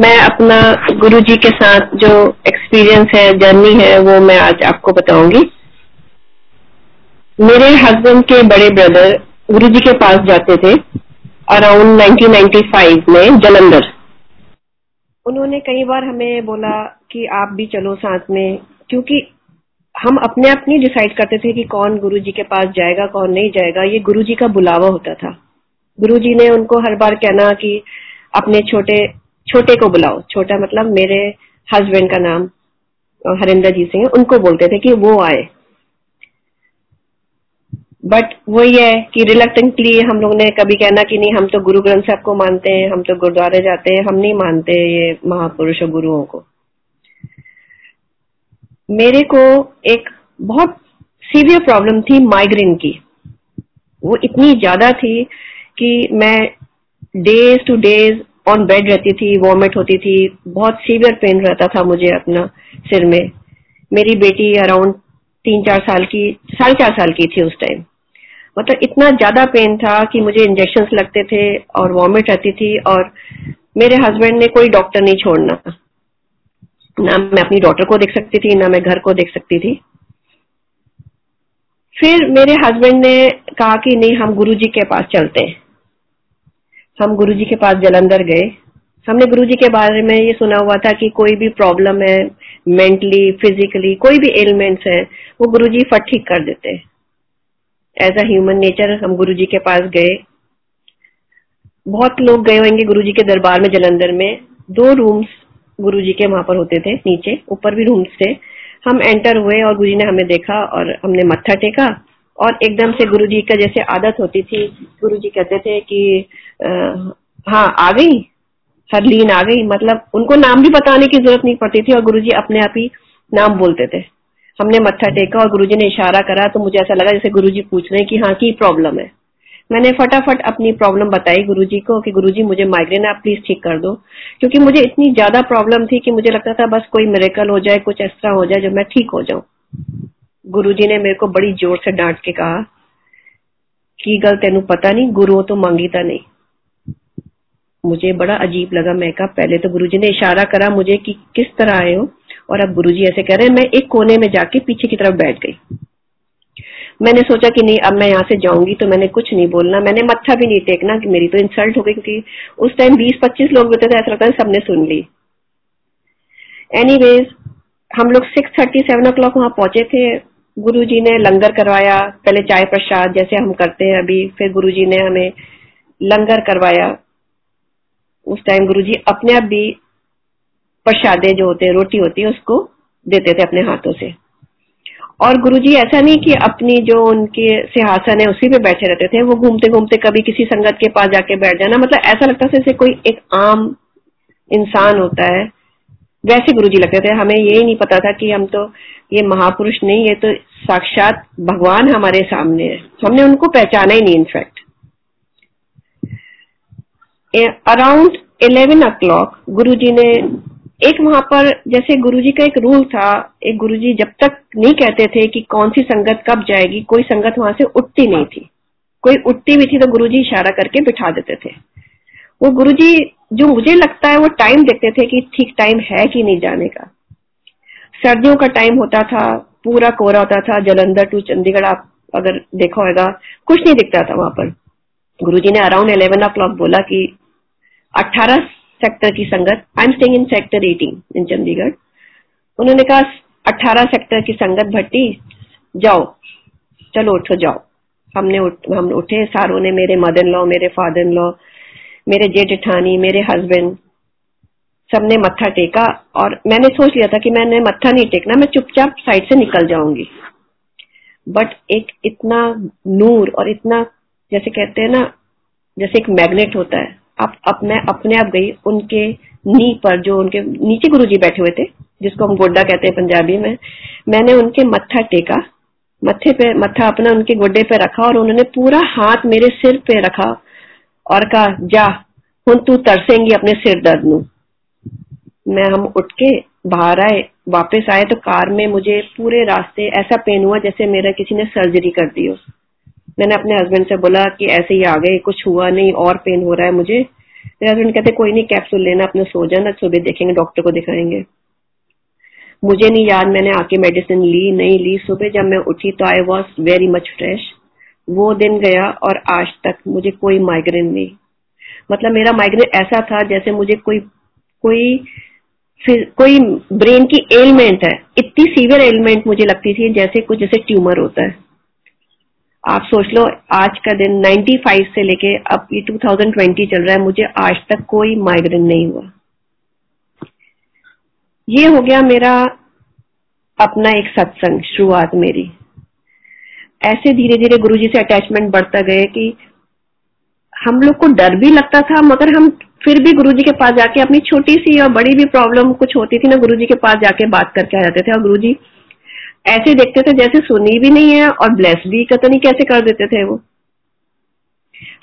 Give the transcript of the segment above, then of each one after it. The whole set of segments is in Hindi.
मैं अपना गुरु जी के साथ जो एक्सपीरियंस है जर्नी है, वो मैं आज आपको बताऊँगी। मेरे हस्बैंड के बड़े ब्रदर गुरु जी के पास जाते थे अराउंड 1995 में जलंधर। उन्होंने कई बार हमें बोला कि आप भी चलो साथ में, क्योंकि हम अपने आप नहीं डिसाइड करते थे कि कौन गुरु जी के पास जाएगा, कौन नहीं जाएगा। ये गुरु जी का बुलावा होता था। गुरु जी ने उनको हर बार कहना कि अपने छोटे छोटे को बुलाओ। छोटा मतलब मेरे हस्बैंड का नाम हरिंदर जी सिंह, उनको बोलते थे कि वो आए। बट वो ये है कि रिलेक्टेंटली हम लोग ने कभी कहना कि नहीं, हम तो गुरु ग्रंथ साहब को मानते हैं, हम तो गुरुद्वारे जाते हैं, हम नहीं मानते ये महापुरुष और गुरुओं को। मेरे को एक बहुत सीवियर प्रॉब्लम थी माइग्रेन की। वो इतनी ज़्यादा थी कि मैं days two days on bed रहती थी वॉमिट होती थी, बहुत सीवियर पेन रहता था मुझे अपना सिर में। मेरी बेटी अराउंड तीन चार साल की, साढ़े चार साल की थी उस टाइम मतलब इतना ज़्यादा पेन था कि मुझे इंजेक्शन लगते थे और वॉमिट रहती थी और मेरे हस्बैंड ने कोई डॉक्टर नहीं छोड़ना। ना मैं अपनी डॉटर को देख सकती थी, ना मैं घर को देख सकती थी। फिर मेरे हस्बैंड ने कहा कि नहीं, हम गुरुजी के पास चलते हैं। हम गुरु जी के पास जलंधर गए। हमने गुरु जी के बारे में ये सुना हुआ था कि कोई भी प्रॉब्लम है मेंटली फिजिकली कोई भी एलिमेंट्स है, वो गुरु जी फट ठीक कर देते। एज अ ह्यूमन नेचर हम गुरु जी के पास गए। बहुत लोग गए होंगे गुरु जी के दरबार में जलंधर में। दो रूम्स गुरु जी के वहाँ पर होते थे, नीचे, ऊपर भी रूम्स थे। हम एंटर हुए और गुरु जी ने हमें देखा और हमने मत्था टेका। और एकदम से गुरुजी का जैसे आदत होती थी, गुरुजी कहते थे कि हाँ आ गई, हरलीन आ गई मतलब उनको नाम भी बताने की ज़रूरत नहीं पड़ती थी और गुरुजी अपने आप ही नाम बोलते थे। हमने मत्था टेका और गुरुजी ने इशारा करा तो मुझे ऐसा लगा जैसे गुरुजी पूछ रहे हैं कि हाँ की प्रॉब्लम है। मैंने फटाफट अपनी प्रॉब्लम बताई गुरुजी को कि गुरुजी, मुझे माइग्रेन आप प्लीज़ ठीक कर दो। क्योंकि मुझे इतनी ज़्यादा प्रॉब्लम थी कि मुझे लगता था बस कोई मेरेकल हो जाए, कुछ एक्स्ट्रा हो जाए जो मैं ठीक हो जाऊँ। गुरुजी ने मेरे को बड़ी ज़ोर से डांट के कहा, की गल तेन पता नहीं, गुरु तो मांगीता नहीं। मुझे बड़ा अजीब लगा, मैं कहा, पहले तो गुरुजी ने इशारा करा मुझे कि किस तरह आए हो, और अब गुरुजी ऐसे कह रहे हैं, मैं एक कोने में जाके पीछे की तरफ़ बैठ गई। मैंने सोचा कि नहीं, अब मैं यहाँ से जाऊँगी तो मैंने कुछ नहीं बोलना। मैंने मत्था भी नहीं टेकना, कि मेरी तो इंसल्ट हो गई, क्योंकि उस टाइम बीस पच्चीस लोग होते थे, ऐसा लगता है सबने सुन ली। एनी हम लोग six thirty seven o'clock वहाँ पहुँचे थे। गुरुजी ने लंगर करवाया, पहले चाय प्रसाद जैसे हम करते हैं अभी, फिर गुरुजी ने हमें लंगर करवाया। उस टाइम गुरुजी अपने आप भी प्रसादे जो होते रोटी होती है, उसको देते थे अपने हाथों से। और गुरुजी ऐसा नहीं कि अपनी जो उनके सिंहासन है, उसी पे बैठे रहते थे, वो घूमते घूमते कभी किसी संगत के पास जाके बैठ जाना मतलब ऐसा लगता था जैसे कोई एक आम इंसान होता है। वैसे गुरुजी लगते थे, हमें यही नहीं पता था कि हम तो ये महापुरुष नहीं, ये तो साक्षात भगवान हमारे सामने है। हमने उनको पहचाना ही नहीं in fact around eleven o'clock Guru ji ने एक वहाँ पर, जैसे गुरुजी का एक रूल था, एक गुरुजी जब तक नहीं कहते थे कि कौन सी संगत कब जाएगी, कोई संगत वहाँ से उठती नहीं थी। कोई उठती भी थी तो गुरुजी इशारा करके बिठा देते थे। वो गुरुजी जो मुझे लगता है वो टाइम देखते थे कि ठीक टाइम है कि नहीं जाने का। सर्दियों का टाइम होता था पूरा कोहरा होता था जलंधर टू चंडीगढ़ आप अगर देखा होगा कुछ नहीं दिखता था वहाँ पर। गुरुजी ने अराउंड इलेवन ओ क्लॉक बोला कि 18 सेक्टर की संगत I am staying in sector 18 in Chandigarh. उन्होंने कहा 18 सेक्टर की संगत भट्टी जाओ चलो उठो जाओ। हमने उठ, हम उठे सारों ने मेरे मदर इन लॉ मेरे फादर इन लॉ मेरे जेठ जेठानी मेरे हस्बैंड सबने मत्था टेका और मैंने सोच लिया था कि मैंने मत्था नहीं टेकना, मैं चुपचाप साइड से निकल जाऊँगी। बट एक इतना नूर और इतना, जैसे कहते हैं ना, जैसे एक मैग्नेट होता है। आप अप मैं अपने आप गई, उनके नी पर जो उनके नीचे गुरुजी बैठे हुए थे, जिसको हम गोड्डा कहते हैं पंजाबी में, मैंने उनके मत्था टेका, मत्थे पे, मत्था अपना उनके गोड्डे पे रखा और उन्होंने पूरा हाथ मेरे सिर पे रखा। और कहा, जा हूँ तू तरसेंगी अपने सिर दर्द नु। मैं, हम उठ के बाहर आए, वापस आए तो कार में मुझे पूरे रास्ते ऐसा पेन हुआ जैसे मेरा किसी ने सर्जरी कर दी हो। मैंने अपने हस्बैंड से बोला कि ऐसे ही आ गए, कुछ हुआ नहीं, और पेन हो रहा है मुझे। मेरे हस्बैंड कहते, कोई नहीं कैप्सूल लेना, अपने सो जाना सुबह देखेंगे डॉक्टर को दिखाएँगे। मुझे नहीं याद, मैंने आके मेडिसिन ली, नहीं ली। सुबह जब मैं उठी तो I was very much fresh वो दिन गया और आज तक मुझे कोई माइग्रेन नहीं। मतलब मेरा माइग्रेन ऐसा था जैसे मुझे कोई कोई फिर कोई ब्रेन की एलिमेंट है। इतनी सीवियर एलिमेंट मुझे लगती थी जैसे कुछ, जैसे ट्यूमर होता है। आप सोच लो, आज का दिन 95 से लेके अब ये 2020 चल रहा है, मुझे आज तक कोई माइग्रेन नहीं हुआ। ये हो गया मेरा अपना एक सत्संग, शुरुआत मेरी। ऐसे धीरे धीरे गुरु जी से अटैचमेंट बढ़ता गए कि हम लोग को डर भी लगता था, मगर हम फिर भी गुरु जी के पास जाके अपनी छोटी सी और बड़ी भी प्रॉब्लम कुछ होती थी ना गुरु जी के पास जाके बात करके आ जाते थे। और गुरु जी ऐसे देखते थे जैसे सुनी भी नहीं है और ब्लेस भी कत नहीं कैसे कर देते थे वो।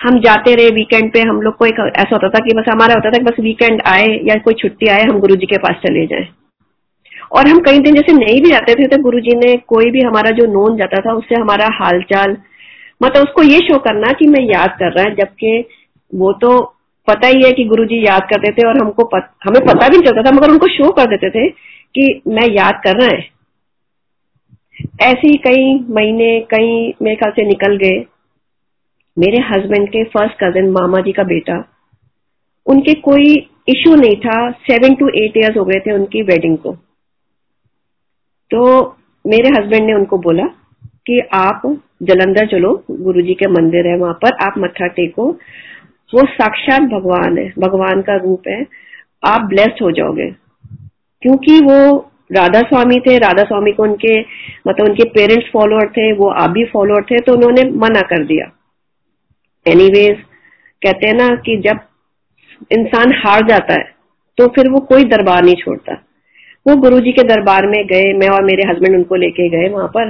हम जाते रहे वीकेंड पे, हम लोग को एक ऐसा होता था कि बस हमारा होता था कि बस वीकेंड आए या कोई छुट्टी आए, हम गुरु जी के पास चले जाए। और हम कई दिन जैसे नहीं भी जाते थे तो गुरु जी ने कोई भी हमारा जो नोन जाता था उससे हमारा हालचाल मतलब उसको ये शो करना कि मैं याद कर रहा है जबकि वो तो पता ही है कि गुरु जी याद करते थे और हमको पत, हमें पता भी नहीं चलता था मगर उनको शो कर देते थे कि मैं याद कर रहा है। ऐसे ही कई महीने कई मेरे ख्याल से निकल गए। मेरे हस्बैंड के फ़र्स्ट कजिन मामा जी का बेटा उनके कोई इश्यू नहीं था। सेवन टू एट इयर्स हो गए थे उनकी वेडिंग को। तो मेरे हस्बैंड ने उनको बोला कि आप जलंधर चलो, गुरुजी के मंदिर है वहाँ पर, आप मत्था टेको। वो साक्षात भगवान है, भगवान का रूप है। आप ब्लेस्ड हो जाओगे। क्योंकि वो राधा स्वामी थे, राधा स्वामी को उनके मतलब उनके पेरेंट्स फॉलोअर थे, वो आप भी फॉलोअर थे तो उन्होंने मना कर दिया। एनीवेज कहते हैं ना कि जब इंसान हार जाता है तो फिर वो कोई दरबार नहीं छोड़ता। वो गुरुजी के दरबार में गए, मैं और मेरे हस्बैंड उनको लेके गए वहाँ पर।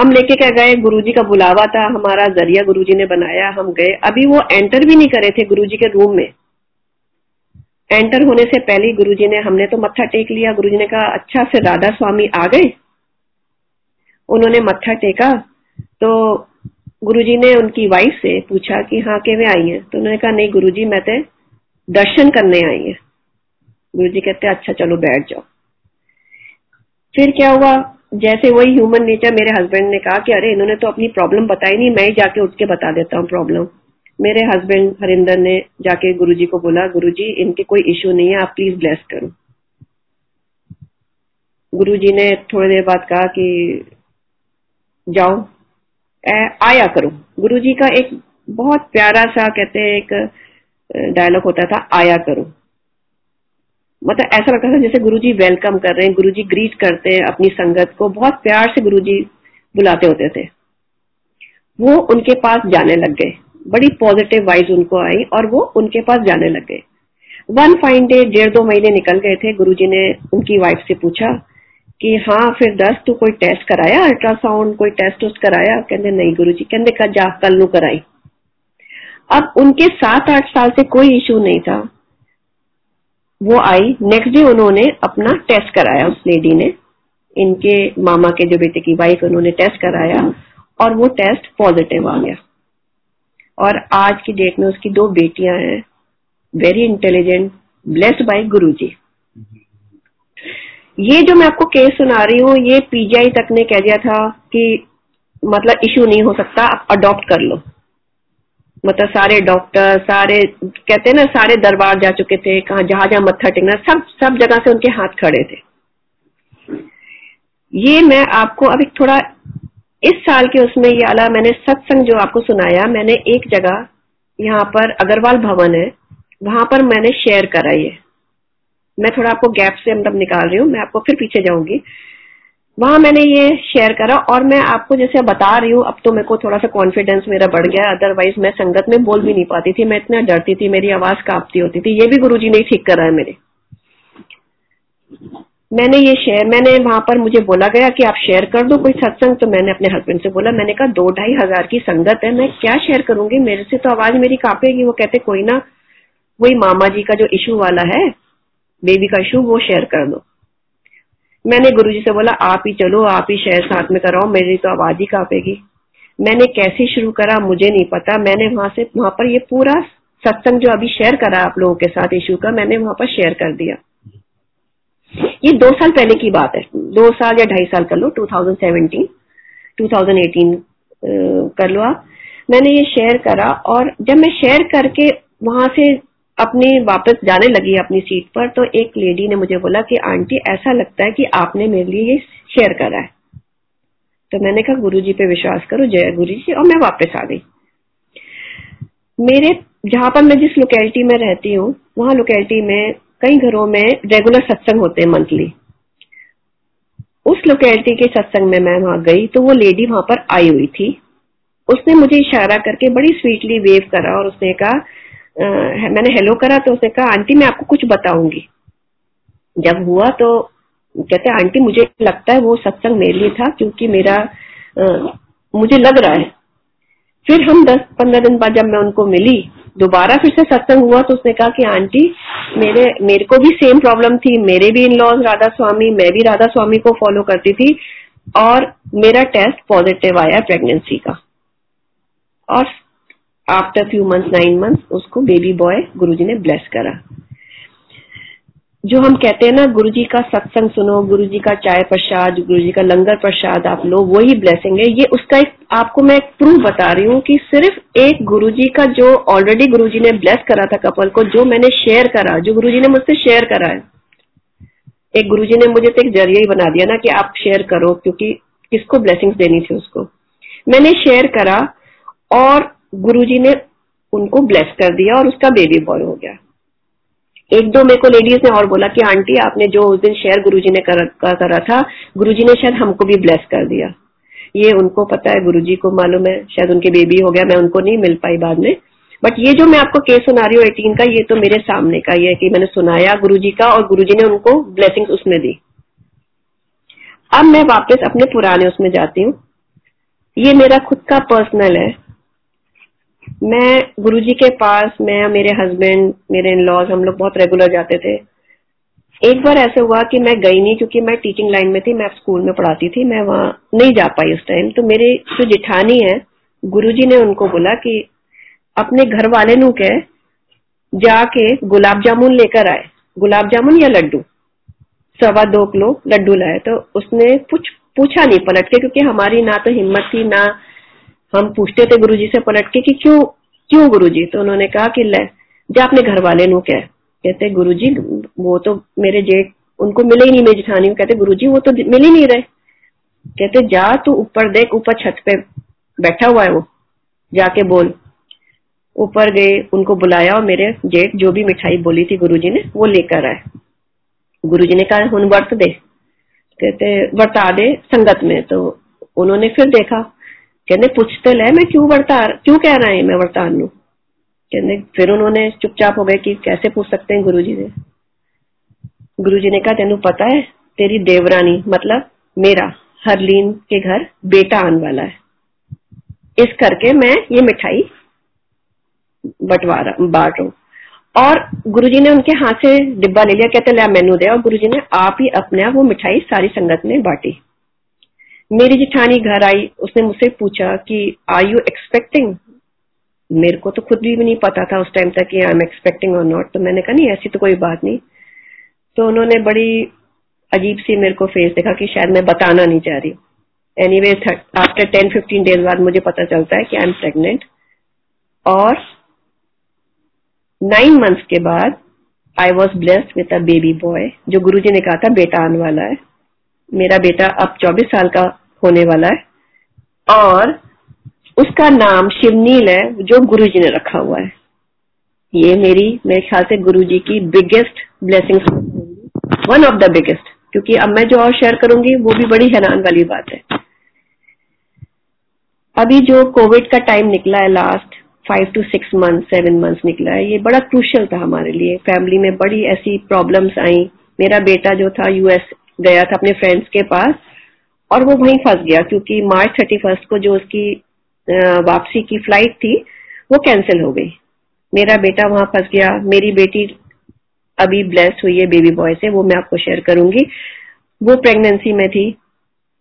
हम लेके क्या गए? गुरुजी का बुलावा था, हमारा ज़रिया गुरुजी ने बनाया, हम गए। अभी वो एंटर भी नहीं करे थे गुरुजी के रूम में। एंटर होने से पहले गुरुजी ने, हमने तो मत्था टेक लिया। गुरुजी ने कहा अच्छा से राधा स्वामी आ गए? उन्होंने मत्था टेका। तो गुरुजी ने उनकी वाइफ से पूछा कि हाँ के वे आई है? तो उन्होंने कहा, नहीं गुरुजी, मैं तो दर्शन करने आई है। गुरुजी कहते अच्छा चलो बैठ जाओ। फिर क्या हुआ? जैसे वही ह्यूमन नेचर मेरे हस्बैंड ने कहा कि, अरे, इन्होंने तो अपनी प्रॉब्लम बताई नहीं, मैं ही जाके उठ के बता देता हूँ प्रॉब्लम मेरे हस्बैंड हरिंदर ने जाके गुरुजी को बोला, गुरुजी, इनके कोई इश्यू नहीं है, आप प्लीज़ ब्लेस करो. गुरुजी ने थोड़ी देर बाद कहा कि, जाओ आया करो. गुरु जी का एक बहुत प्यारा सा, कहते हैं, एक डायलॉग होता था, आया करो. मतलब ऐसा लगता था जैसे गुरुजी वेलकम कर रहे हैं, गुरुजी ग्रीट करते हैं अपनी संगत को, बहुत प्यार से गुरुजी बुलाते होते थे। वो उनके पास जाने लग गए। बड़ी पॉजिटिव वाइज उनको आई और वो उनके पास जाने लग गए। वन फाइन डे डेढ़ दो महीने निकल गए थे, गुरुजी ने उनकी वाइफ से पूछा कि हाँ फिर दस, तू कोई टेस्ट कराया? अल्ट्रासाउंड कोई टेस्ट उस्ट कराया? कहते नहीं गुरु जी कहते जा, कल नु कराई। अब उनके सात, आठ साल से कोई इशू नहीं था। वो आई। नेक्स्ट डे उन्होंने अपना टेस्ट कराया उस लेडी ने। इनके मामा के जो बेटे की वाइफ उन्होंने टेस्ट कराया और वो टेस्ट पॉजिटिव आ गया। और आज की डेट में उसकी दो बेटियाँ हैं। वेरी इंटेलिजेंट ब्लेस्ड बाय गुरु जी ये जो मैं आपको केस सुना रही हूँ, ये पीजीआई तक ने कह दिया था कि मतलब इश्यू नहीं हो सकता, आप अडॉप्ट कर लो। मतलब सारे डॉक्टर, सारे, कहते हैं ना, सारे दरबार जा चुके थे, कहा जहाँ जहाँ मत्था टेकना, सब सब जगह से उनके हाथ खड़े थे। ये मैं आपको अभी थोड़ा, इस साल के उसमें ये आला मैंने सत्संग जो आपको सुनाया, मैंने एक जगह, यहाँ पर अग्रवाल भवन है, वहाँ पर मैंने शेयर करा ये। मैं थोड़ा आपको गैप से मतलब निकाल रही हूँ, मैं आपको फिर पीछे जाऊँगी। वहाँ मैंने ये शेयर करा और मैं आपको जैसे बता रही हूँ, अब तो मेरे को थोड़ा सा कॉन्फिडेंस मेरा बढ़ गया अदरवाइज़ मैं संगत में बोल भी नहीं पाती थी, मैं इतना डरती थी, मेरी आवाज़ कांपती होती थी, ये भी गुरु जी ने ठीक करा है मेरे। मैंने ये शेयर मैंने वहाँ पर मुझे बोला गया कि आप शेयर कर दो कोई सत्संग तो मैंने अपने हस्बैंड से बोला, मैंने कहा दो ढाई हज़ार की संगत है, मैं क्या शेयर करूँगी, मेरे से तो आवाज़ मेरी कांपेगी, वो कहते, कोई ना, वही मामा जी का जो इशू वाला है बेबी का इशू वो शेयर कर दो। मैंने गुरुजी से बोला, आप ही चलो, आप ही शेयर साथ में कराओ, मेरी तो आवाज़ ही कापेगी। मैंने कैसे शुरू करा, मुझे नहीं पता। मैंने वहाँ से, वहाँ पर ये पूरा सत्संग जो अभी शेयर करा आप लोगों के साथ इशू का, मैंने वहाँ पर शेयर कर दिया। ये दो साल पहले की बात है। दो साल या ढाई साल कर लो 2017 2018 कर लो आप। मैंने ये शेयर करा और जब मैं शेयर करके वहाँ से अपने वापस जाने लगी अपनी सीट पर तो एक लेडी ने मुझे बोला कि, आंटी, ऐसा लगता है कि आपने मेरे लिए ये शेयर करा है। तो मैंने कहा गुरु जी पे विश्वास करो, जय गुरु जी और मैं वापस आ गई। मेरे, जहाँ पर मैं जिस लोकेलिटी में रहती हूँ, वहाँ लोकेलिटी में कई घरों में रेगुलर सत्संग होते हैं मंथली उस लोकेलिटी के सत्संग में मैं वहाँ गई तो वो लेडी वहाँ पर आई हुई थी। उसने मुझे इशारा करके बड़ी स्वीटली वेव करा और उसने कहा मैंने हेलो करा तो उसने कहा आंटी मैं आपको कुछ बताऊँगी। जब हुआ तो कहते आंटी मुझे लगता है वो सत्संग मेरे लिए था क्योंकि मेरा आ, मुझे लग रहा है। फिर हम दस पंद्रह दिन बाद जब मैं उनको मिली दोबारा फिर से सत्संग हुआ तो उसने कहा कि आंटी मेरे मेरे को भी सेम प्रॉब्लम थी मेरे भी इन लॉज राधा स्वामी मैं भी राधा स्वामी को फॉलो करती थी और मेरा टेस्ट पॉजिटिव आया प्रेगनेंसी का। और after few months nine months उसको बेबी बॉय गुरुजी ने ब्लेस करा। जो हम कहते हैं ना, गुरुजी का सत्संग सुनो, गुरुजी का चाय प्रसाद, गुरुजी का लंगर प्रसाद आप लो, वही ब्लेसिंग है। ये उसका एक, आपको मैं प्रूफ बता रही हूँ कि सिर्फ़ एक गुरुजी का जो ऑलरेडी गुरुजी ने ब्लेस करा था कपल को, जो मैंने शेयर करा, जो गुरुजी ने मुझसे शेयर करा है। एक गुरुजी ने मुझे तो एक ज़रिया ही बना दिया ना कि आप शेयर करो, क्योंकि किसको ब्लेसिंग देनी थी उसको। मैंने शेयर करा और गुरुजी ने उनको ब्लेस कर दिया और उसका बेबी बॉय हो गया। एक दो मेरे को लेडीज़ ने और बोला कि आंटी आपने जो उस दिन शेयर गुरुजी ने कर, करा था गुरुजी ने शायद हमको भी ब्लेस कर दिया। ये उनको पता है गुरुजी को मालूम है शायद उनके बेबी हो गया मैं उनको नहीं मिल पाई बाद में। बट ये जो मैं आपको केस सुना रही हूँ एटीन का ये तो मेरे सामने का ये है कि मैंने सुनाया गुरुजी का और गुरुजी ने उनको ब्लेसिंग उसमें दी। अब मैं वापस अपने पुराने उसमें जाती हूँ। ये मेरा खुद का पर्सनल है। मैं गुरुजी के पास, मैं मेरे हस्बैंड मेरे इन लॉज हम लोग बहुत रेगुलर जाते थे। एक बार ऐसे हुआ कि मैं गई नहीं क्योंकि मैं टीचिंग लाइन में थी, मैं स्कूल में पढ़ाती थी, मैं वहाँ नहीं जा पाई उस टाइम तो मेरे जो जिठानी है, गुरुजी ने उनको बोला कि अपने घर वाले नु के जाके गुलाब जामुन लेकर आए। गुलाब जामुन या लड्डू? सवा दो किलो लड्डू लाए। तो उसने कुछ पूछा नहीं पलट के, क्योंकि हमारी ना तो हिम्मत थी, ना हम पूछते थे गुरुजी से पलट के कि क्यों क्यों गुरुजी? तो उन्होंने कहा कि ले, जा अपने घर वाले नु कह। कहते, गुरुजी, वो तो मेरे जेठ उनको मिले ही नहीं मेरी जेठानी कहते, गुरुजी, वो तो मिल ही नहीं रहे। कहते, जा तू ऊपर देख, ऊपर छत पे बैठा हुआ है वो। जाके बोल। ऊपर गए, उनको बुलाया और मेरे जेठ जो भी मिठाई बोली थी गुरुजी ने, वो लेकर आए। गुरुजी ने कहा हूँ वर्त दे। कहते, वर्ता दे संगत में। तो उन्होंने फिर देखा कहने ਪੁੱਛ ले, मैं क्यों वर्ता क्यों कह रहा है, मैं वर्तान नु कहने, फिर उन्होंने चुपचाप हो गए कि कैसे पूछ सकते हैं गुरुजी से? गुरुजी ने कहा, तेन पता है, तेरी देवरानी मतलब मेरा, हरलीन के घर बेटा आने वाला है। इस करके मैं ये मिठाई बंटवा बांट रहा और गुरुजी ने उनके हाथ से डिब्बा ले लिया, कहते लिया मेनू दे। और गुरुजी ने आप ही अपने आप वो मिठाई सारी संगत में बांटी। मेरी जिठानी घर आई, उसने मुझसे पूछा कि आर यू एक्सपेक्टिंग मेरे को तो खुद भी नहीं पता था उस टाइम तक कि आई एम एक्सपेक्टिंग और नॉट तो मैंने कहा, नहीं, ऐसी तो कोई बात नहीं। तो उन्होंने बड़ी अजीब सी मेरे को फेस देखा कि शायद मैं बताना नहीं चाह रही। Anyway after ten fifteen days बाद मुझे पता चलता है कि आई एम प्रेगनेंट और नाइन मंथ्स के बाद I was blessed with a baby boy जो गुरुजी ने कहा था, बेटा आने वाला है। मेरा बेटा अब 24 साल का होने वाला है। और उसका नाम शिवनील है, जो गुरुजी ने रखा हुआ है। ये मेरी, मेरे ख्याल से गुरुजी की biggest blessing one of the biggest क्योंकि अब मैं जो और शेयर करूँगी, वो भी बड़ी हैरान वाली बात है। अभी जो कोविड का टाइम निकला है last five to six month seven months निकला है, ये बड़ा क्रूशल था हमारे लिए। फैमिली में बड़ी ऐसी प्रॉब्लम्स आई। मेरा बेटा जो था यूएस गया था अपने फ्रेंड्स के पास और वो वहीं फंस गया क्योंकि मार्च थर्टी फ़र्स्ट को जो उसकी वापसी की फ़्लाइट थी, वो कैंसिल हो गई। मेरा बेटा वहाँ फंस गया। मेरी बेटी अभी ब्लेस्ड हुई है बेबी बॉय से, वो मैं आपको शेयर करूँगी। वो प्रेगनेंसी में थी।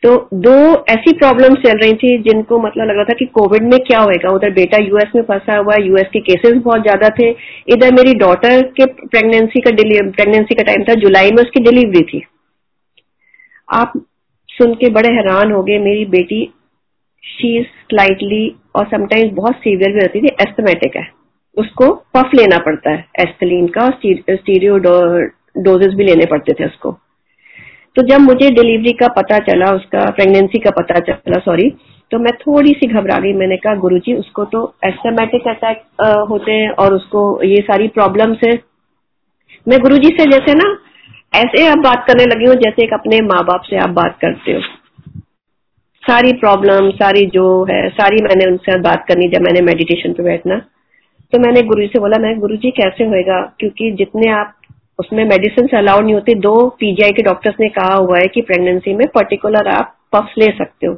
तो दो ऐसी प्रॉब्लम चल रही थी जिनको मतलब लग रहा था कि कोविड में क्या होएगा। उधर बेटा यूएस में फंसा हुआ यूएस के केसेस बहुत ज़्यादा थे। इधर मेरी डॉटर के प्रेगनेंसी का प्रेगनेंसी का टाइम था, जुलाई में उसकी डिलीवरी थी। आप सुन के बड़े हैरान हो गए, मेरी बेटी शी स्लाइटली और समटाइम्स बहुत सीवियर भी रहती थी एस्थमेटिक है। उसको पफ लेना पड़ता है एस्थलीन का, और स्टीरियो डोजेस भी लेने पड़ते थे उसको। तो जब मुझे डिलीवरी का पता चला, उसका प्रेगनेंसी का पता चला सॉरी तो मैं थोड़ी सी घबरा गई। मैंने कहा, गुरुजी, उसको तो एस्थमेटिक अटैक होते हैं और उसको ये सारी प्रॉब्लम्स है। मैं गुरुजी से जैसे ना ऐसे आप बात करने लगी हो जैसे एक अपने माँ बाप से आप बात करते हो। सारी प्रॉब्लम सारी जो है, सारी मैंने उनसे बात करनी जब मैंने मेडिटेशन पे बैठना। तो मैंने गुरु जी से बोला, मैं, गुरु जी, कैसे होएगा? क्योंकि जितने आप, उसमें मेडिसिन अलाउड नहीं होते, दो पीजीआई के डॉक्टर्स ने कहा हुआ है कि प्रेगनेंसी में पर्टिकुलर आप पफ ले सकते हो।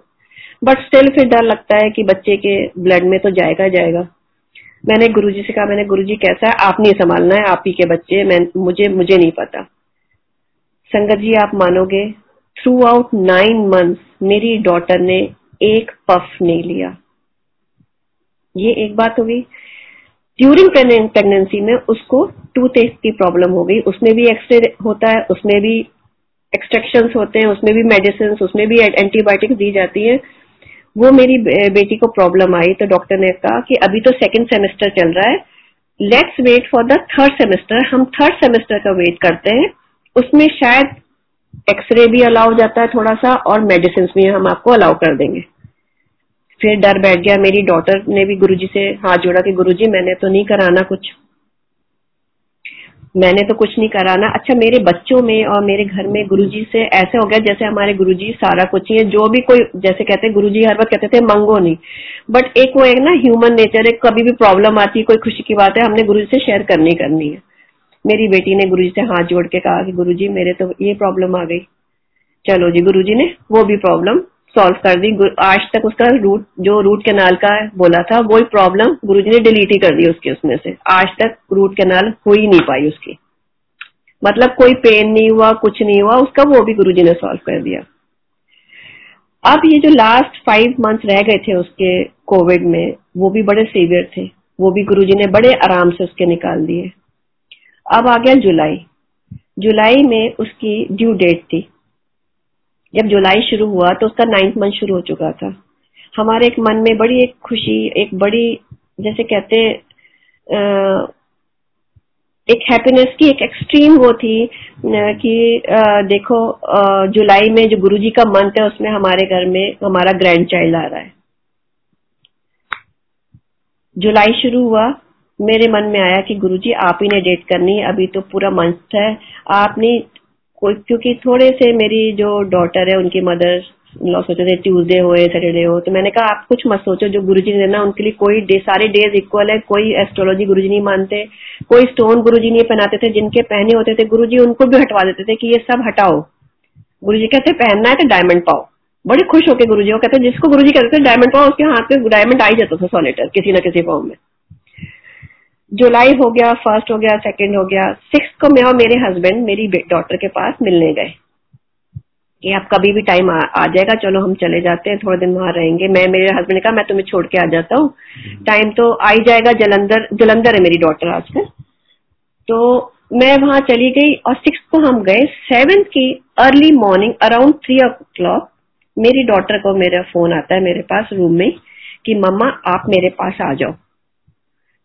बट स्टिल फिर डर लगता है कि बच्चे के ब्लड में तो जाएगा जाएगा। मैंने गुरुजी से कहा, मैंने गुरुजी कैसा है? आप नहीं संभालना है, आप ही के बच्चे मैं, मुझे मुझे नहीं पता। संगत जी, आप मानोगे थ्रू आउट नाइन मंथ्स मेरी डॉटर ने एक पफ नहीं लिया। ये एक बात हो गई। ड्यूरिंग प्रेगनेंसी में उसको टूथ की प्रॉब्लम हो गई। उसमें भी एक्सरे होता है, उसमें भी एक्सट्रक्शन होते हैं, उसमें भी मेडिसिन उसमें भी एंटीबायोटिक्स दी जाती है। वो मेरी बेटी को प्रॉब्लम आई तो डॉक्टर ने कहा कि अभी तो सेकेंड सेमेस्टर चल रहा है। Let's wait for the third semester हम थर्ड सेमेस्टर का वेट करते हैं। उसमें शायद एक्सरे भी अलाउ जाता है थोड़ा सा और मेडिसिन भी हम आपको अलाउ कर देंगे। फिर डर बैठ गया। मेरी डॉटर ने भी गुरुजी से हाथ जोड़ा कि गुरुजी, मैंने तो नहीं कराना कुछ। मैंने तो कुछ नहीं कराना। अच्छा मेरे बच्चों में और मेरे घर में गुरुजी से ऐसे हो गया जैसे हमारे गुरुजी सारा कुछ ही है। जो भी कोई, जैसे कहते हैं, गुरुजी हर वक्त कहते थे, मंगो नहीं। बट एक वो एक ना ह्यूमन नेचर है। कभी भी प्रॉब्लम आती है कोई खुशी की बात है, हमने गुरु से शेयर करनी करनी है। मेरी बेटी ने गुरुजी से हाथ जोड़ के कहा कि गुरुजी, मेरे तो ये प्रॉब्लम आ गई। चलो जी, गुरुजी ने वो भी प्रॉब्लम सॉल्व कर दी। आज तक उसका रूट जो रूट कैनाल का बोला था वो प्रॉब्लम गुरुजी ने डिलीट ही कर दी उसके, उसमें से। आज तक रूट कैनाल हो ही नहीं पाई उसकी। मतलब कोई पेन नहीं हुआ, कुछ नहीं हुआ, उसका वो भी गुरुजी ने सॉल्व कर दिया। अब ये जो लास्ट फाइव मंथ रह गए थे उसके कोविड में, वो भी बड़े सीवियर थे। वो भी गुरुजी ने बड़े आराम से उसके निकाल दिए। अब आ गया जुलाई। जुलाई में उसकी ड्यू डेट थी। जब जुलाई शुरू हुआ तो उसका नाइन्थ मंथ शुरू हो चुका था। हमारे एक मन में बड़ी एक खुशी, एक बड़ी, जैसे कहते एक हैप्पीनेस की एक एक्सट्रीम वो थी कि देखो जुलाई में जो गुरुजी का मंथ है, उसमें हमारे घर में हमारा ग्रैंड चाइल्ड आ रहा है। जुलाई शुरू हुआ मेरे मन में आया कि गुरुजी, आप ही ने डेट करनी है, अभी तो पूरा मंथ है। आपने कोई, क्योंकि थोड़े से मेरी जो डॉटर है, उनकी मदर लॉ सोचे थे ट्यूसडे हो सैटरडे हो तो मैंने कहा, आप कुछ मत सोचो, जो गुरुजी ने देना, उनके लिए कोई डे सारे डेज़ इक्वल है, कोई एस्ट्रोलॉजी गुरुजी नहीं मानते, कोई स्टोन गुरुजी नहीं पहनाते थे, जिनके पहने होते थे गुरुजी, उनको भी हटवा देते थे कि ये सब हटाओ। गुरुजी कहते, पहनना है तो डायमंड पाओ। बड़े खुश होके गुरुजी, वो कहते, जिसको गुरुजी कहते थे डायमंड पाओ, उसके हाथ पे डायमंड आ ही जाता था सोलेटर किसी न किसी फॉर्म में। जुलाई हो गया फ़र्स्ट हो गया सेकंड हो गया सिक्स को मैं और मेरे हस्बैंड मेरी डॉटर के पास मिलने गए। कि आप कभी भी टाइम आ, आ जाएगा चलो हम चले जाते हैं थोड़े दिन वहाँ रहेंगे। मैं मेरे हस्बैंड ने कहा मैं तुम्हें छोड़ के आ जाता हूँ। टाइम तो आ ही जाएगा जलंधर जलंधर है मेरी डॉटर आजकल तो मैं वहाँ चली गई और सिक्स को हम गए। सेवेंथ की early morning around three o'clock मेरी डॉटर को मेरा फ़ोन आता है मेरे पास रूम में कि मम्मा आप मेरे पास आ जाओ।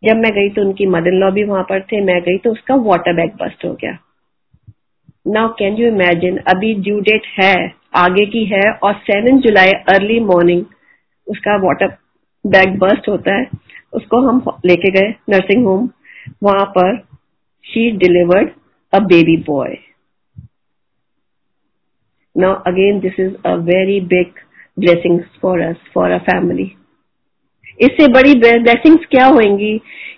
जब मैं गई तो उनकी मदर लॉ भी वहाँ पर थे, मैं गई तो उसका वाटर बैग बस्ट हो गया। नाउ कैन यू इमेजिन अभी ड्यू डेट है, आगे की है, और सेवन जुलाई अर्ली मॉर्निंग उसका वाटर बैग बस्ट होता है। उसको हम लेके गए नर्सिंग होम वहाँ पर she delivered a baby boy now again this is a very big blessing for us for a family इससे बड़ी ब्लेसिंग्स क्या होंगी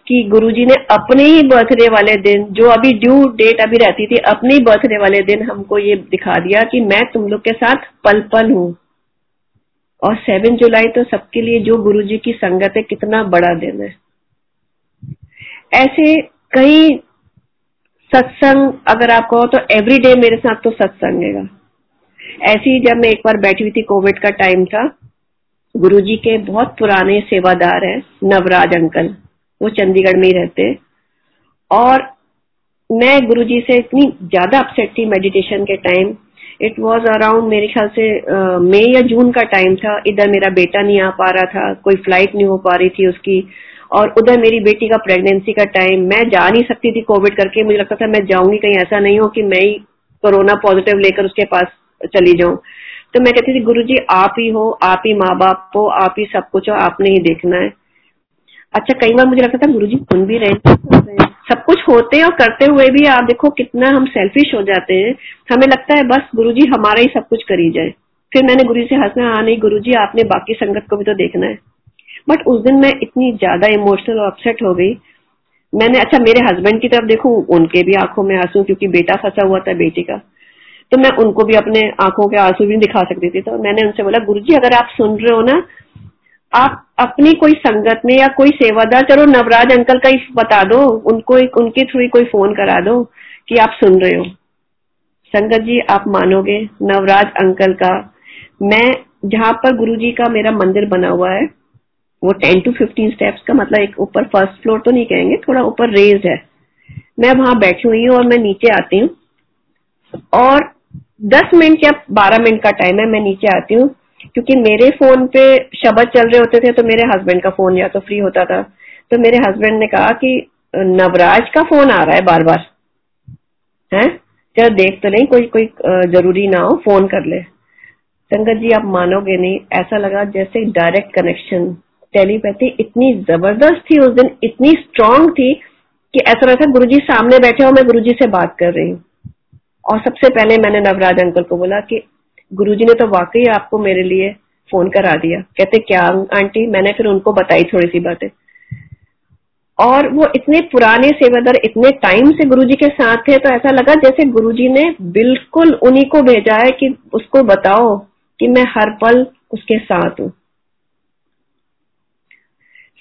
कि गुरुजी ने अपने ही बर्थडे वाले दिन, जो अभी ड्यू डेट अभी रहती थी, अपने ही बर्थडे वाले दिन हमको ये दिखा दिया कि मैं तुम लोग के साथ पल पल हूँ। और सेवन जुलाई तो सबके लिए जो गुरुजी की संगत है, कितना बड़ा दिन है। ऐसे कई सत्संग अगर आप कहो तो एवरी डे मेरे साथ तो सत्संग है। ऐसी जब मैं एक बार बैठी हुई थी कोविड का टाइम था गुरुजी के बहुत पुराने सेवादार हैं, नवराज अंकल। वो चंडीगढ़ में ही रहते और मैं गुरुजी से इतनी ज़्यादा अपसेट थी मेडिटेशन के टाइम इट वाज अराउंड मेरे ख्याल से मई या जून का टाइम था। इधर मेरा बेटा नहीं आ पा रहा था, कोई फ़्लाइट नहीं हो पा रही थी उसकी। और उधर मेरी बेटी का प्रेगनेंसी का टाइम मैं जा नहीं सकती थी कोविड करके। मुझे लगता था मैं जाऊँगी कहीं, ऐसा नहीं हो कि मैं ही कोरोना पॉजिटिव लेकर उसके पास चली जाऊँ। तो मैं कहती थी गुरु जी आप ही हो, आप ही माँ बाप हो, आप ही सब कुछ हो, आपने ही देखना है। अच्छा कई बार मुझे लगता था गुरु जी सुन भी रहे सब कुछ होते और करते हुए भी आप देखो कितना हम सेल्फिश हो जाते हैं। हमें लगता है, बस गुरु जी हमारा ही सब कुछ करी जाए। फिर मैंने गुरु जी से हंसना हाँ नहीं गुरु जी आपने बाकी संगत को भी तो देखना है। बट उस दिन मैं इतनी ज़्यादा इमोशनल और अपसेट हो गई। मैंने अच्छा मेरे हस्बैंड की तरफ़ देखू, उनके भी आँखों में आँसू, क्योंकि बेटा फंसा हुआ था, बेटी का। तो मैं उनको भी अपने आँखों के आँसू भी दिखा सकती थी। तो मैंने उनसे बोला, गुरु जी, अगर आप सुन रहे हो ना, आप अपनी कोई संगत में या कोई सेवादार, चलो नवराज अंकल का ही बता दो, उनको उनके थ्रू ही कोई फ़ोन करा दो कि आप सुन रहे हो। संगत जी, आप मानोगे, नवराज अंकल का, मैं जहाँ पर गुरु जी का मेरा मंदिर बना हुआ है, वो टेन टू फिफ्टीन स्टेप्स का मतलब एक ऊपर फ़र्स्ट फ्लोर तो नहीं कहेंगे, थोड़ा ऊपर रेज है। मैं वहाँ बैठी हुई हूँ और मैं नीचे आती हूँ। और दस मिनट या बारह मिनट का टाइम है, मैं नीचे आती हूँ, क्योंकि मेरे फ़ोन पे शब्द चल रहे होते थे तो मेरे हस्बैंड का फ़ोन या तो फ्री होता था। तो मेरे हस्बैंड ने कहा कि, नवराज का फ़ोन आ रहा है बार बार है? चलो देख तो नहीं कोई कोई ज़रूरी ना हो फ़ोन कर ले। संगत जी, आप मानोगे नहीं, ऐसा लगा जैसे डायरेक्ट कनेक्शन टेलीपैथी इतनी ज़बरदस्त थी उस दिन, इतनी स्ट्रांग थी कि ऐसा लगा गुरु जी सामने बैठे हो, मैं गुरु जी से बात कर रही हूँ। और सबसे पहले मैंने नवराज अंकल को बोला कि गुरुजी ने तो वाकई आपको मेरे लिए फ़ोन करा दिया। कहते, क्या आंटी? मैंने फिर उनको बताई थोड़ी सी बातें। और वो इतने पुराने सेवादार, इतने टाइम से गुरुजी के साथ थे तो ऐसा लगा जैसे गुरुजी ने बिल्कुल उन्हीं को भेजा है कि उसको बताओ कि मैं हर पल उसके साथ हूँ।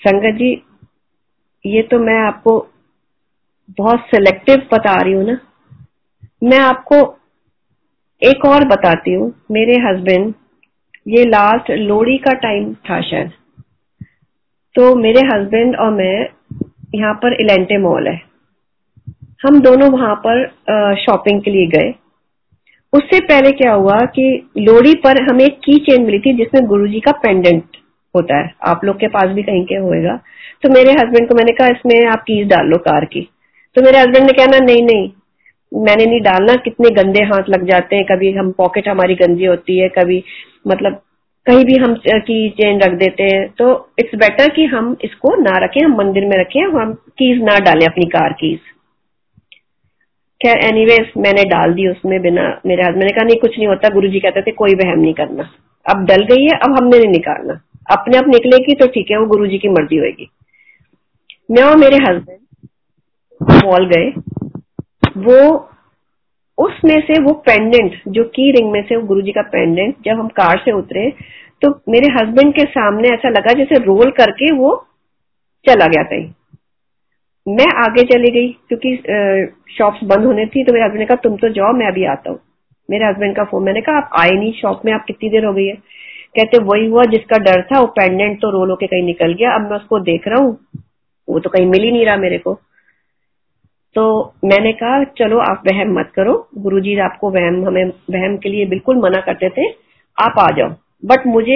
संगत जी, ये तो मैं आपको बहुत सिलेक्टिव बता रही हूँ ना। मैं आपको एक और बताती हूँ। मेरे हस्बैंड ये लास्ट लोहड़ी का टाइम था शायद। तो मेरे हस्बैंड और मैं यहाँ पर इलेंटे मॉल है। हम दोनों वहाँ पर शॉपिंग के लिए गए। उससे पहले क्या हुआ कि लोहड़ी पर हमें एक की चेन मिली थी जिसमें गुरुजी का पेंडेंट होता है। आप लोग के पास भी कहीं के होएगा। तो मेरे हस्बैंड को मैंने कहा, इसमें आप कीज डाल लो कार की। तो मेरे हस्बैंड ने कहना नहीं नहीं मैंने नहीं डालना कितने गंदे हाथ लग जाते हैं। कभी हम पॉकेट हमारी गंदी होती है, कभी मतलब कहीं भी हम की चेन रख देते हैं। तो इट्स बेटर कि हम इसको ना रखें, हम मंदिर में रखें, हम कीज ना डालें अपनी कार कीज खैर एनीवेज मैंने डाल दी उसमें बिना मेरे हस्बैंड ने कहा, नहीं, कुछ नहीं होता। गुरुजी कहते थे, कोई वहम नहीं करना। अब डल गई है, अब हमने नहीं निकालना। अपने आप निकलेगी तो ठीक है, वो गुरुजी की मर्ज़ी होगी मैं और मेरे हस्बैंड मॉल गए। वो, उसमें से वो पेंडेंट जो की रिंग में से वो गुरुजी का पेंडेंट जब हम कार से उतरे तो मेरे हस्बैंड के सामने ऐसा लगा जैसे रोल करके वो चला गया कहीं। मैं आगे चली गई, क्योंकि शॉप्स बंद होने थी तो मेरे हस्बैंड ने कहा, तुम तो जाओ, मैं अभी आता हूँ। मेरे हस्बैंड का फ़ोन मैंने कहा, आप आए नहीं शॉप में आप कितनी देर हो गई है? कहते, वही हुआ, जिसका डर था, वो पेंडेंट तो रोल होके कहीं निकल गया, अब मैं उसको देख रहा हूँ, वो तो कहीं मिल ही नहीं रहा मेरे को। तो मैंने कहा, चलो, आप वहम मत करो। गुरुजी आपको वहम, हमें वहम के लिए बिल्कुल मना करते थे। आप आ जाओ। बट मुझे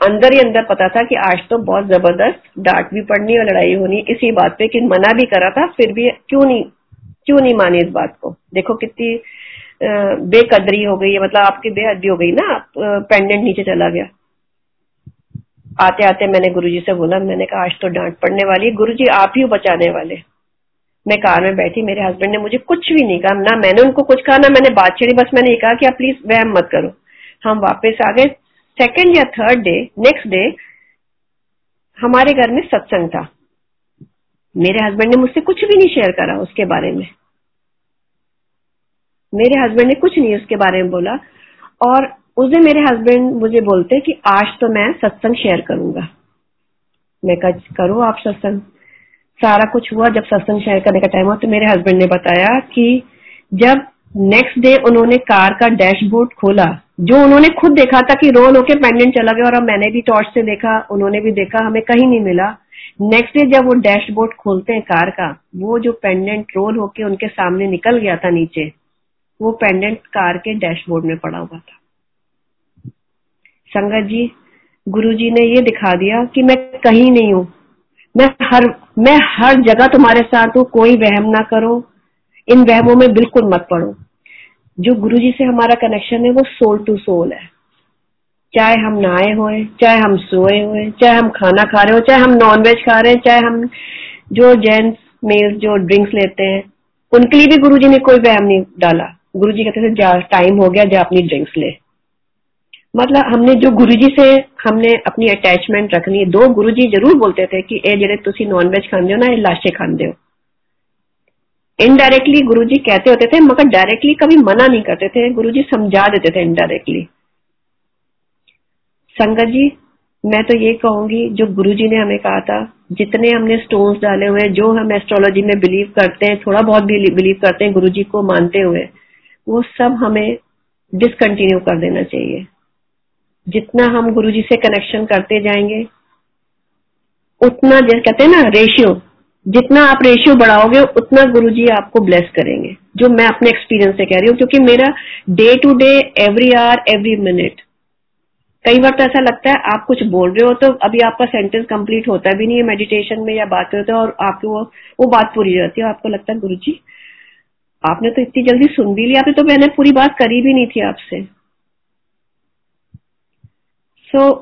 अंदर ही अंदर पता था कि आज तो बहुत ज़बरदस्त डांट भी पड़नी और लड़ाई होनी इसी बात पे कि मना भी करा था, फिर भी क्यों नहीं क्यों नहीं मानी इस बात को? देखो कितनी बेकदरी हो गई है। मतलब आपकी बेहदी हो गई ना पेंडेंट नीचे चला गया। आते आते मैंने गुरुजी से बोला, मैंने कहा, आज तो डांट पड़ने वाली है। गुरुजी आप ही बचाने वाले मैं कार में बैठी, मेरे हस्बैंड ने मुझे कुछ भी नहीं कहा, ना मैंने उनको कुछ कहा, ना मैंने बात छेड़ी, बस मैंने ये कहा कि आप प्लीज़ वहम मत करो। हम वापस आ गए। सेकेंड या थर्ड डे नेक्स्ट डे हमारे घर में सत्संग था। मेरे हस्बैंड ने मुझसे कुछ भी नहीं शेयर करा उसके बारे में। मेरे हस्बैंड ने कुछ नहीं उसके बारे में बोला। और उस दिन मेरे हस्बैंड मुझे बोलते कि आज तो मैं सत्संग शेयर करूँगा। मैं कहा, करो आप सत्संग। सारा कुछ हुआ जब सत्संग शेयर करने का टाइम हुआ तो मेरे हस्बैंड ने बताया कि जब नेक्स्ट डे उन्होंने कार का डैशबोर्ड खोला, जो उन्होंने खुद देखा था कि रोल होके पेंडेंट चला गया और अब मैंने भी टॉर्च से देखा, उन्होंने भी देखा, हमें कहीं नहीं मिला। नेक्स्ट डे जब वो डैशबोर्ड खोलते हैं कार का, वो जो पेंडेंट रोल होके उनके सामने निकल गया था नीचे, वो पेंडेंट कार के डैशबोर्ड में पड़ा हुआ था। संगत जी, गुरुजी ने ये दिखा दिया कि मैं कहीं नहीं हूँ। मैं हर मैं हर जगह तुम्हारे साथ हूँ, कोई वहम ना करो। इन वहमों में बिल्कुल मत पड़ो। जो गुरुजी से हमारा कनेक्शन है, वो सोल टू सोल है। चाहे हम नहाए हुए, चाहे हम सोए हुए, चाहे हम खाना खा रहे हो, चाहे हम नॉन वेज खा रहे हैं, चाहे हम जो जेंट्स मेल जो ड्रिंक्स लेते हैं, उनके लिए भी गुरुजी ने कोई वहम नहीं डाला। गुरुजी कहते थे, जा टाइम हो गया, जा अपनी ड्रिंक्स ले। मतलब हमने जो गुरुजी से हमने अपनी अटैचमेंट रखनी है, दो गुरुजी ज़रूर बोलते थे कि जेडे तुसी नॉन वेज खाते हो ना ये लाशे खाते हो। इनडायरेक्टली गुरुजी कहते होते थे, मगर डायरेक्टली कभी मना नहीं करते थे। गुरुजी समझा देते थे इनडायरेक्टली संगत जी, मैं तो ये कहूँगी, जो गुरुजी ने हमें कहा था, जितने हमने स्टोन्स डाले हुए जो हम एस्ट्रोलॉजी में बिलीव करते हैं, थोड़ा बहुत भी बिलीव करते हैं, गुरुजी को मानते हुए, वो सब हमें डिसकंटिन्यू कर देना चाहिए। जितना हम गुरु जी से कनेक्शन करते जाएँगे, उतना जैसे कहते हैं ना रेशियो जितना आप रेशियो बढ़ाओगे, उतना गुरु जी आपको ब्लेस करेंगे, जो मैं अपने एक्सपीरियंस से कह रही हूँ, क्योंकि मेरा day to day every hour every minute कई बार तो ऐसा लगता है, आप कुछ बोल रहे हो तो अभी आपका सेंटेंस कंप्लीट होता भी नहीं है मेडिटेशन में या बात करते हो और आपको वो वो बात पूरी जाती है आपको लगता है गुरु जी आपने तो इतनी जल्दी सुन भी लिया, आपने तो मैंने पूरी बात करी भी नहीं थी आपसे। सो so,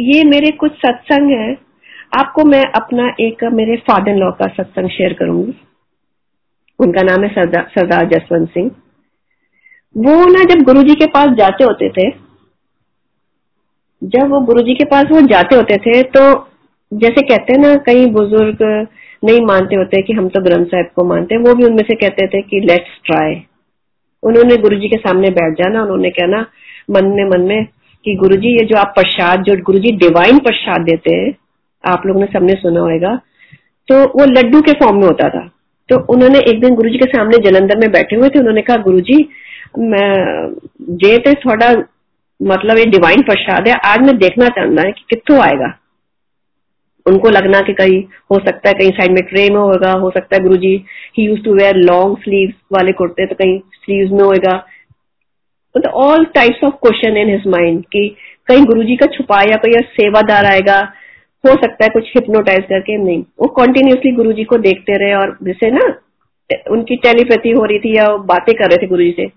ये मेरे कुछ सत्संग है। आपको मैं अपना एक मेरे फादर लॉ का सत्संग शेयर करूँगी। उनका नाम है सरदार जसवंत सिंह। वो ना जब गुरुजी के पास जाते होते थे जब वो गुरुजी के पास वो जाते होते थे तो जैसे कहते हैं ना कई बुज़ुर्ग नहीं मानते होते कि हम तो ग्रंथ साहिब को मानते हैं वो भी उनमें से कहते थे कि लेट्स ट्राई उन्होंने गुरुजी के सामने बैठ जाना उन्होंने कहना मन में मन में कि गुरुजी, ये जो आप प्रसाद, जो गुरुजी डिवाइन प्रसाद देते हैं, आप लोगों ने सबने सुना होगा तो वो लड्डू के फॉर्म में होता था। तो उन्होंने एक दिन गुरुजी के सामने जलंधर में बैठे हुए थे, उन्होंने कहा, गुरुजी, मैं जे ते थोड़ा मतलब ये डिवाइन प्रसाद है, आज मैं देखना चाहता है कि कितों आएगा। उनको लगना कि कहीं हो सकता है, कहीं साइड में ट्रे में होगा, हो सकता है गुरुजी ही use to wear long sleeve वाले कुर्ते तो कहीं स्लीव में होगा तो all types of question in his mind कि कहीं गुरुजी का छुपाया कोई सेवादार आएगा, हो सकता है कुछ हिप्नोटाइज करके, नहीं। वो कॉन्टिन्यूसली गुरु जी को देखते रहे और जैसे ना, उनकी टेलीपैथी हो रही थी या बातें कर रहे थे गुरु जी से।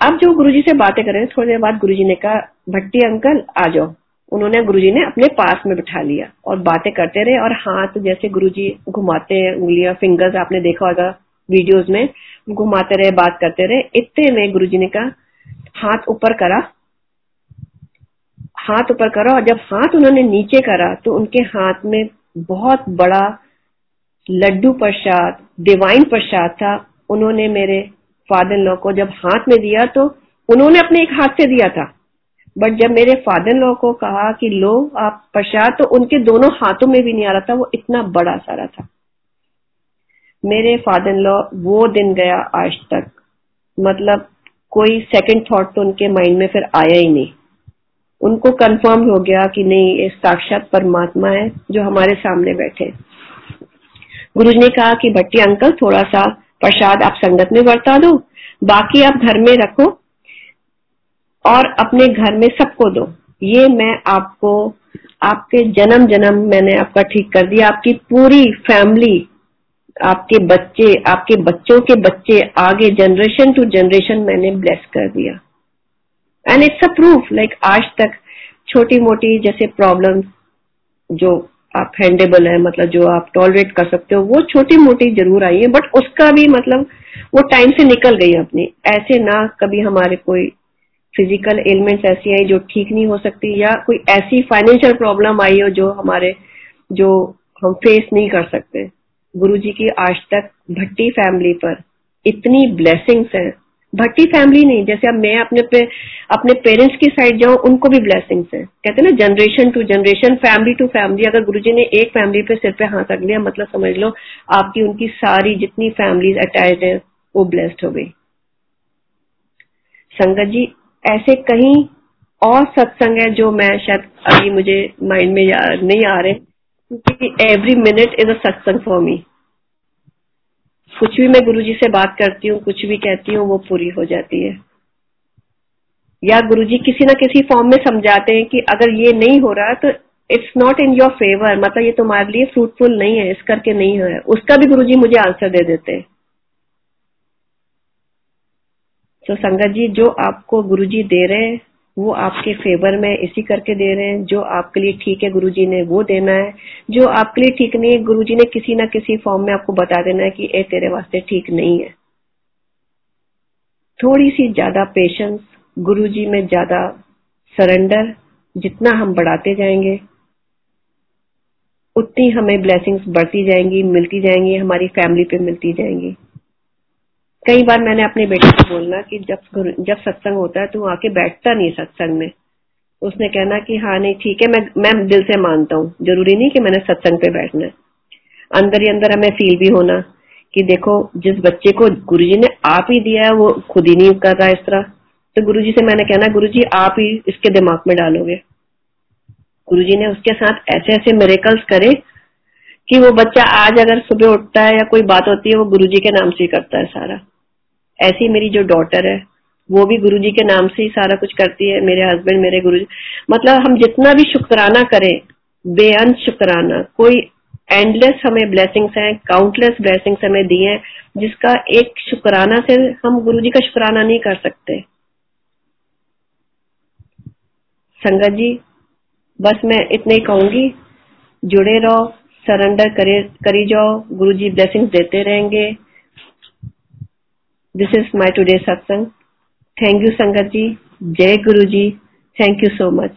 अब जो गुरु जी से बातें कर रहे थे थोड़ी देर बाद गुरु जी ने कहा, भट्टी अंकल, आ जाओ। उन्होंने गुरु जी ने अपने पास में बिठा लिया और बातें करते रहे और हाथ जैसे गुरु जी घुमाते हैं, उंगलियाँ फिंगर्स आपने देखा होगा वीडियोस में घुमाते रहे, बात करते रहे। इतने में गुरु जी ने कहा, हाथ ऊपर करा। हाथ ऊपर करा और जब हाथ उन्होंने नीचे करा तो उनके हाथ में बहुत बड़ा लड्डू प्रसाद डिवाइन प्रसाद था। उन्होंने मेरे फादर लॉ को जब हाथ में दिया तो उन्होंने अपने एक हाथ से दिया था। बट जब मेरे फादर लॉ को कहा कि लो, आप प्रसाद तो उनके दोनों हाथों में भी नहीं आ रहा था, वो इतना बड़ा सारा था। मेरे फादर इन लॉ वो दिन गया आज तक। मतलब कोई सेकंड थॉट तो उनके माइंड में फिर आया ही नहीं। उनको कंफर्म हो गया कि नहीं, ये साक्षात परमात्मा है जो हमारे सामने बैठे। गुरु ने कहा कि, भट्टी अंकल थोड़ा सा प्रसाद आप संगत में बरता दो, बाकी आप घर में रखो और अपने घर में सबको दो। ये मैं आपको, आपके जन्म जन्म मैंने आपका ठीक कर दिया। आपकी पूरी फैमिली आपके बच्चे, आपके बच्चों के बच्चे आगे जनरेशन टू जनरेशन मैंने ब्लेस कर दिया। And it's a proof like आज तक छोटी मोटी जैसे प्रॉब्लम जो आप हैंडेबल है मतलब जो आप टॉलरेट कर सकते हो, वो छोटी मोटी ज़रूर आई है बट उसका भी मतलब वो टाइम से निकल गई अपनी। ऐसे ना कभी हमारे कोई फ़िज़िकल एलिमेंट्स ऐसी आई जो ठीक नहीं हो सकती, या कोई ऐसी फाइनेंशियल प्रॉब्लम आई हो जो हमारे, जो हम फेस नहीं कर सकते। गुरुजी की आज तक भट्टी फैमिली पर इतनी ब्लेसिंग्स है। भट्टी फैमिली नहीं, जैसे अब मैं अपने पे, अपने पेरेंट्स की साइड जाऊँ, उनको भी ब्लेसिंग्स है। कहते हैं ना generation to generation family to family अगर गुरुजी ने एक फैमिली पे सिर पे हाथ रख लिया मतलब समझ लो, आपकी उनकी सारी जितनी फैमिलीज़ अटैच है, वो ब्लेस्ड हो गई। संगत जी, ऐसे कहीं और सत्संग है जो मैं शायद अभी मुझे माइंड में नहीं आ रहे। एवरी मिनट इज़ अ सत्संग फॉर मी कुछ भी मैं गुरुजी से बात करती हूँ, कुछ भी कहती हूँ, वो पूरी हो जाती है। या गुरुजी किसी ना किसी फॉर्म में समझाते हैं कि अगर ये नहीं हो रहा तो it's not in your favour मतलब ये तुम्हारे लिए फ्रूटफुल नहीं है, इस करके नहीं है उसका भी गुरुजी मुझे आंसर दे देते हैं। तो संगत जी, जो आपको गुरुजी दे रहे हैं वो आपके फेवर में इसी करके दे रहे हैं, जो आपके लिए ठीक है गुरुजी ने वो देना है, जो आपके लिए ठीक नहीं है, गुरुजी ने किसी ना किसी फॉर्म में आपको बता देना है कि ए, तेरे वास्ते ठीक नहीं है। थोड़ी सी ज़्यादा पेशेंस गुरुजी में ज़्यादा सरेंडर जितना हम बढ़ाते जाएँगे, उतनी हमें ब्लेसिंग्स बढ़ती जाएँगी, मिलती जाएँगी, हमारी फैमिली पे मिलती जाएँगी। कई बार मैंने अपने बेटे को बोलना कि जब जब सत्संग होता है तो आके बैठता नहीं सत्संग में। उसने कहना कि हाँ नहीं, ठीक है, मैं मैं दिल से मानता हूँ। ज़रूरी नहीं कि मैंने सत्संग पे बैठना है। अंदर ही अंदर हमें फील भी होना कि देखो, जिस बच्चे को गुरुजी ने आप ही दिया है, वो खुद ही नहीं कर रहा इस तरह। तो गुरुजी से मैंने कहना, गुरुजी, आप ही इसके दिमाग में डालोगे। गुरुजी ने उसके साथ ऐसे ऐसे मेरेकल्स करे कि वो बच्चा आज अगर सुबह उठता है या कोई बात होती है, वो गुरुजी के नाम से ही करता है सारा। ऐसी मेरी जो डॉटर है, वो भी गुरुजी के नाम से ही सारा कुछ करती है, मेरे हस्बैंड मेरे गुरु मतलब हम जितना भी शुक्राना करें, बेअंत शुक्राना, कोई एंडलेस हमें ब्लेसिंग्स हैं काउंटलेस ब्लेसिंग्स हमें दिए हैं, जिसका एक शुक्राना से हम गुरुजी का शुक्राना नहीं कर सकते। संगत जी, बस मैं इतने ही कहूँगी, जुड़े रहो, सरेंडर करे, करी जाओ गुरु जी ब्लेसिंग देते रहेंगे। This is my today's satsang. Thank you, Sangatji. Jai Guruji. Thank you so much.